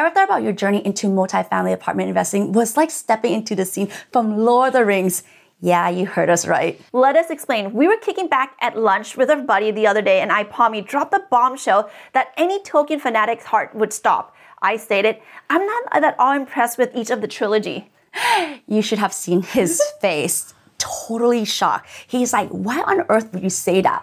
Ever thought about your journey into multifamily apartment investing was like stepping into the scene from Lord of the Rings? Yeah, you heard us right. Let us explain. We were kicking back at lunch with our buddy the other day, and I Palmy dropped the bombshell that any Tolkien fanatic's heart would stop. I stated, I'm not at all impressed with each of the trilogy. You should have seen his face. Totally shocked. He's like, why on earth would you say that?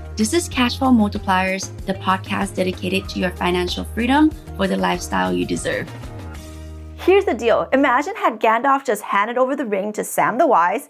This is Cashflow Multipliers, the podcast dedicated to your financial freedom for the lifestyle you deserve. Here's the deal imagine had Gandalf just handed over the ring to Sam the Wise.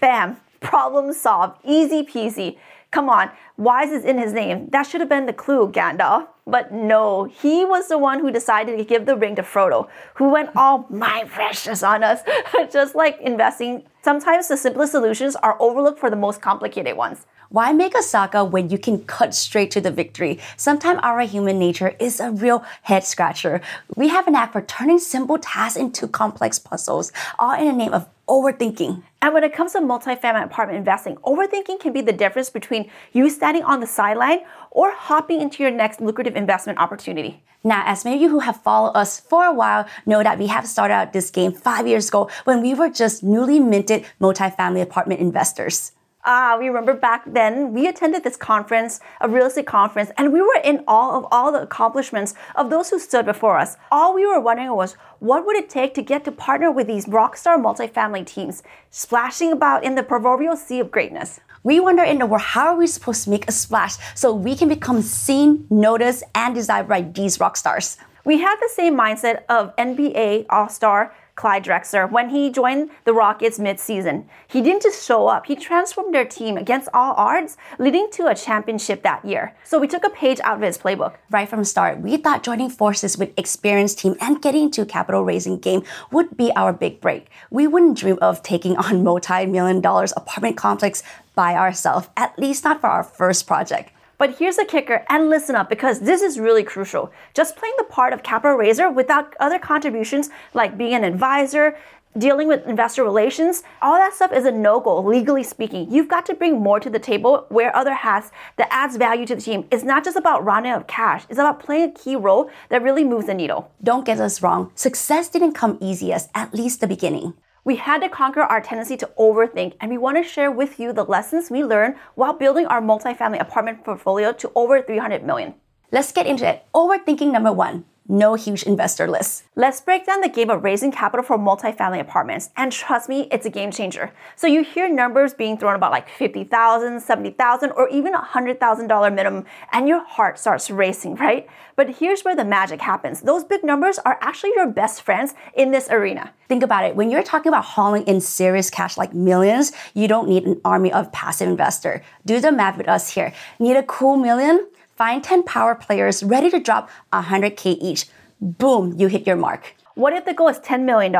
Bam, problem solved, easy peasy. Come on, Wise is in his name. That should have been the clue, Gandalf. But no, he was the one who decided to give the ring to Frodo, who went all my precious on us. Just like investing, sometimes the simplest solutions are overlooked for the most complicated ones. Why make a saga when you can cut straight to the victory? Sometimes our human nature is a real head scratcher. We have an knack for turning simple tasks into complex puzzles, all in the name of overthinking. And when it comes to multifamily apartment investing, overthinking can be the difference between you standing on the sideline or hopping into your next lucrative investment opportunity. Now, as many of you who have followed us for a while know that we have started out this game five years ago when we were just newly minted multifamily apartment investors. Ah, we remember back then we attended this conference, a real estate conference, and we were in awe of all the accomplishments of those who stood before us. All we were wondering was what would it take to get to partner with these rockstar multifamily teams, splashing about in the proverbial sea of greatness. We wonder in the world how are we supposed to make a splash so we can become seen, noticed, and desired by these rock stars. We had the same mindset of NBA All Star Clyde Drexler when he joined the Rockets mid-season. He didn't just show up, he transformed their team against all odds, leading to a championship that year. So we took a page out of his playbook. Right from the start, we thought joining forces with experienced team and getting into capital raising game would be our big break. We wouldn't dream of taking on multi-million dollars apartment complex by ourselves, at least not for our first project. But here's the kicker, and listen up because this is really crucial. Just playing the part of capital raiser without other contributions like being an advisor, dealing with investor relations, all that stuff is a no-go, legally speaking. You've got to bring more to the table where other has that adds value to the team. It's not just about rounding up cash. It's about playing a key role that really moves the needle. Don't get us wrong. Success didn't come easy as at least the beginning. We had to conquer our tendency to overthink, and we want to share with you the lessons we learned while building our multifamily apartment portfolio to over 300 million. Let's get into it. Overthinking number one no huge investor list. Let's break down the game of raising capital for multifamily apartments. And trust me, it's a game changer. So you hear numbers being thrown about like 50,000, 70,000, or even $100,000 minimum, and your heart starts racing, right? But here's where the magic happens. Those big numbers are actually your best friends in this arena. Think about it. When you're talking about hauling in serious cash like millions, you don't need an army of passive investor. Do the math with us here. Need a cool million? Find 10 power players ready to drop 100K each. Boom, you hit your mark. What if the goal is $10 million?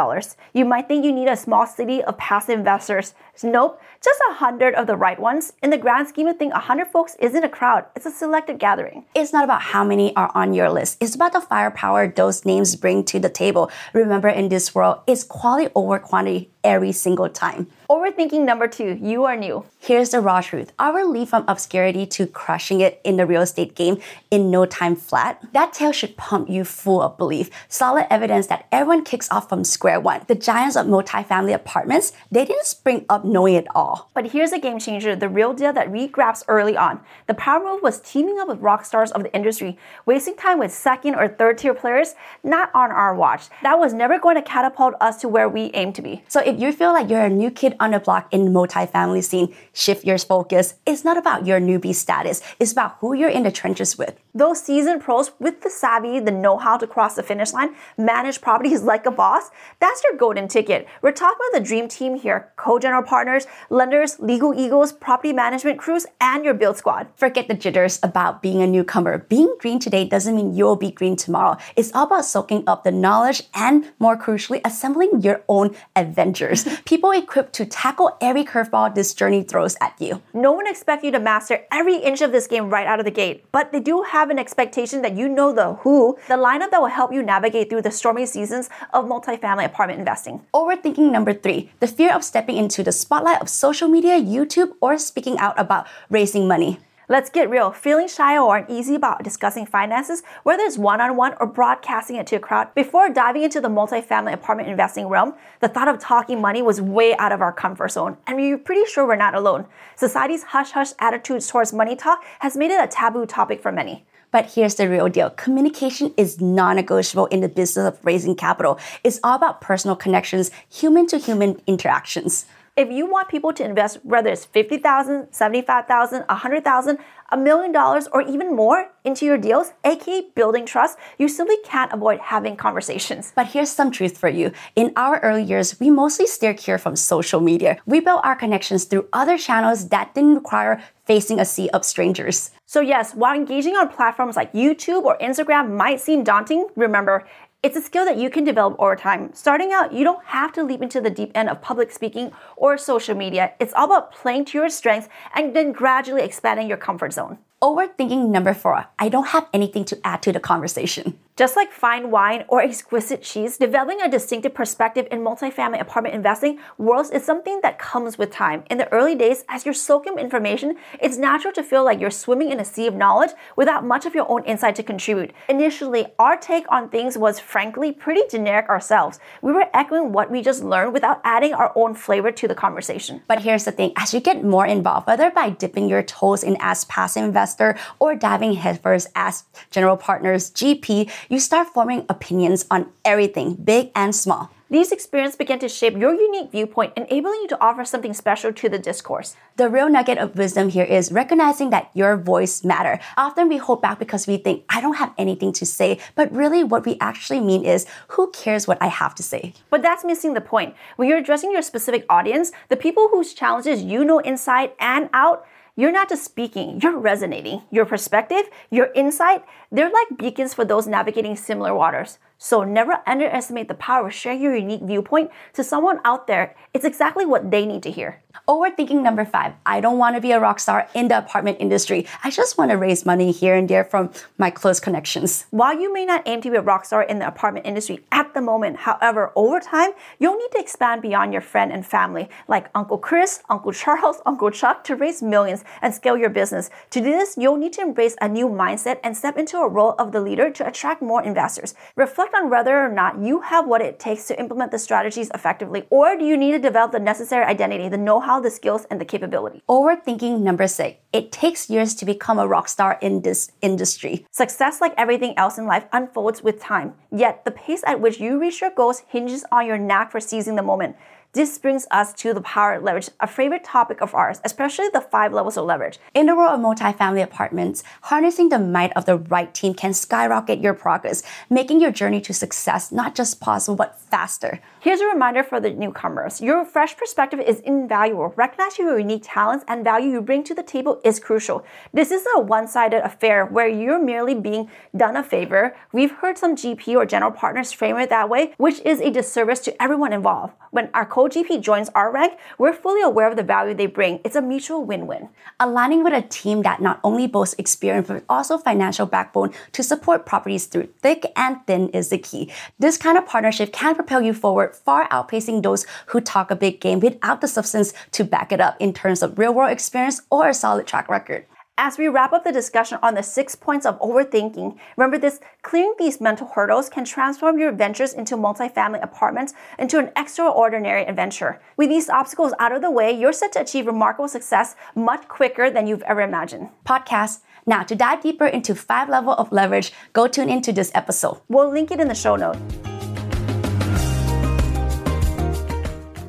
You might think you need a small city of passive investors. Nope, just a hundred of the right ones. In the grand scheme of things, a hundred folks isn't a crowd, it's a selected gathering. It's not about how many are on your list. It's about the firepower those names bring to the table. Remember, in this world, it's quality over quantity every single time. Overthinking number two, you are new. Here's the raw truth. Our leap from obscurity to crushing it in the real estate game in no time flat, that tale should pump you full of belief. Solid evidence that that everyone kicks off from square one. The giants of multifamily apartments, they didn't spring up knowing it all. But here's a game changer, the real deal that Reed grabs early on. The power move was teaming up with rock stars of the industry, wasting time with second or third tier players, not on our watch. That was never going to catapult us to where we aim to be. So if you feel like you're a new kid on the block in the multifamily scene, shift your focus. It's not about your newbie status, it's about who you're in the trenches with. Those seasoned pros with the savvy, the know how to cross the finish line, manage properties like a boss, that's your golden ticket. We're talking about the dream team here co general partners, lenders, legal eagles, property management crews, and your build squad. Forget the jitters about being a newcomer. Being green today doesn't mean you'll be green tomorrow. It's all about soaking up the knowledge and, more crucially, assembling your own adventures. People equipped to tackle every curveball this journey throws at you. No one expects you to master every inch of this game right out of the gate, but they do have an expectation that you know the who, the lineup that will help you navigate through the stormy seasons of multifamily apartment investing. Overthinking number three, the fear of stepping into the spotlight of social media, YouTube, or speaking out about raising money. Let's get real. Feeling shy or uneasy about discussing finances, whether it's one on one or broadcasting it to a crowd, before diving into the multifamily apartment investing realm, the thought of talking money was way out of our comfort zone, and we're pretty sure we're not alone. Society's hush hush attitudes towards money talk has made it a taboo topic for many. But here's the real deal communication is non negotiable in the business of raising capital. It's all about personal connections, human to human interactions. If you want people to invest, whether it's 50,000, 75,000, 100,000, a million dollars, or even more into your deals, aka building trust, you simply can't avoid having conversations. But here's some truth for you. In our early years, we mostly steer clear from social media. We built our connections through other channels that didn't require facing a sea of strangers. So, yes, while engaging on platforms like YouTube or Instagram might seem daunting, remember, it's a skill that you can develop over time. Starting out, you don't have to leap into the deep end of public speaking or social media. It's all about playing to your strengths and then gradually expanding your comfort zone. Overthinking number four, I don't have anything to add to the conversation. Just like fine wine or exquisite cheese, developing a distinctive perspective in multifamily apartment investing worlds is something that comes with time. In the early days, as you're soaking information, it's natural to feel like you're swimming in a sea of knowledge without much of your own insight to contribute. Initially, our take on things was frankly pretty generic ourselves. We were echoing what we just learned without adding our own flavor to the conversation. But here's the thing as you get more involved, whether by dipping your toes in as passive investor or diving headfirst as general partners, GP, you start forming opinions on everything, big and small. These experiences begin to shape your unique viewpoint, enabling you to offer something special to the discourse. The real nugget of wisdom here is recognizing that your voice matter. Often we hold back because we think, I don't have anything to say, but really what we actually mean is, who cares what I have to say? But that's missing the point. When you're addressing your specific audience, the people whose challenges you know inside and out, you're not just speaking, you're resonating. Your perspective, your insight, they're like beacons for those navigating similar waters. So never underestimate the power of sharing your unique viewpoint to someone out there. It's exactly what they need to hear. Overthinking number five. I don't want to be a rock star in the apartment industry. I just want to raise money here and there from my close connections. While you may not aim to be a rock star in the apartment industry at the moment, however, over time, you'll need to expand beyond your friend and family, like Uncle Chris, Uncle Charles, Uncle Chuck, to raise millions and scale your business. To do this, you'll need to embrace a new mindset and step into a role of the leader to attract more investors. Reflect reflect on whether or not you have what it takes to implement the strategies effectively, or do you need to develop the necessary identity, the know how, the skills, and the capability? Overthinking number six. It takes years to become a rock star in this industry. Success, like everything else in life, unfolds with time. Yet, the pace at which you reach your goals hinges on your knack for seizing the moment. This brings us to the power leverage, a favorite topic of ours, especially the five levels of leverage. In the world of multifamily apartments, harnessing the might of the right team can skyrocket your progress, making your journey to success not just possible but faster. Here's a reminder for the newcomers. Your fresh perspective is invaluable. Recognize your unique talents and value you bring to the table is crucial. This isn't a one-sided affair where you're merely being done a favor. We've heard some GP or general partners frame it that way, which is a disservice to everyone involved. When our co GP joins our rank, we're fully aware of the value they bring. It's a mutual win win. Aligning with a team that not only boasts experience but also financial backbone to support properties through thick and thin is the key. This kind of partnership can propel you forward, far outpacing those who talk a big game without the substance to back it up in terms of real world experience or a solid track record. As we wrap up the discussion on the six points of overthinking, remember this clearing these mental hurdles can transform your ventures into multifamily apartments into an extraordinary adventure. With these obstacles out of the way, you're set to achieve remarkable success much quicker than you've ever imagined. Podcast. Now, to dive deeper into five level of leverage, go tune into this episode. We'll link it in the show notes.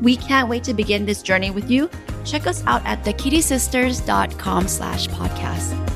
We can't wait to begin this journey with you. Check us out at thekittysisters.com slash podcast.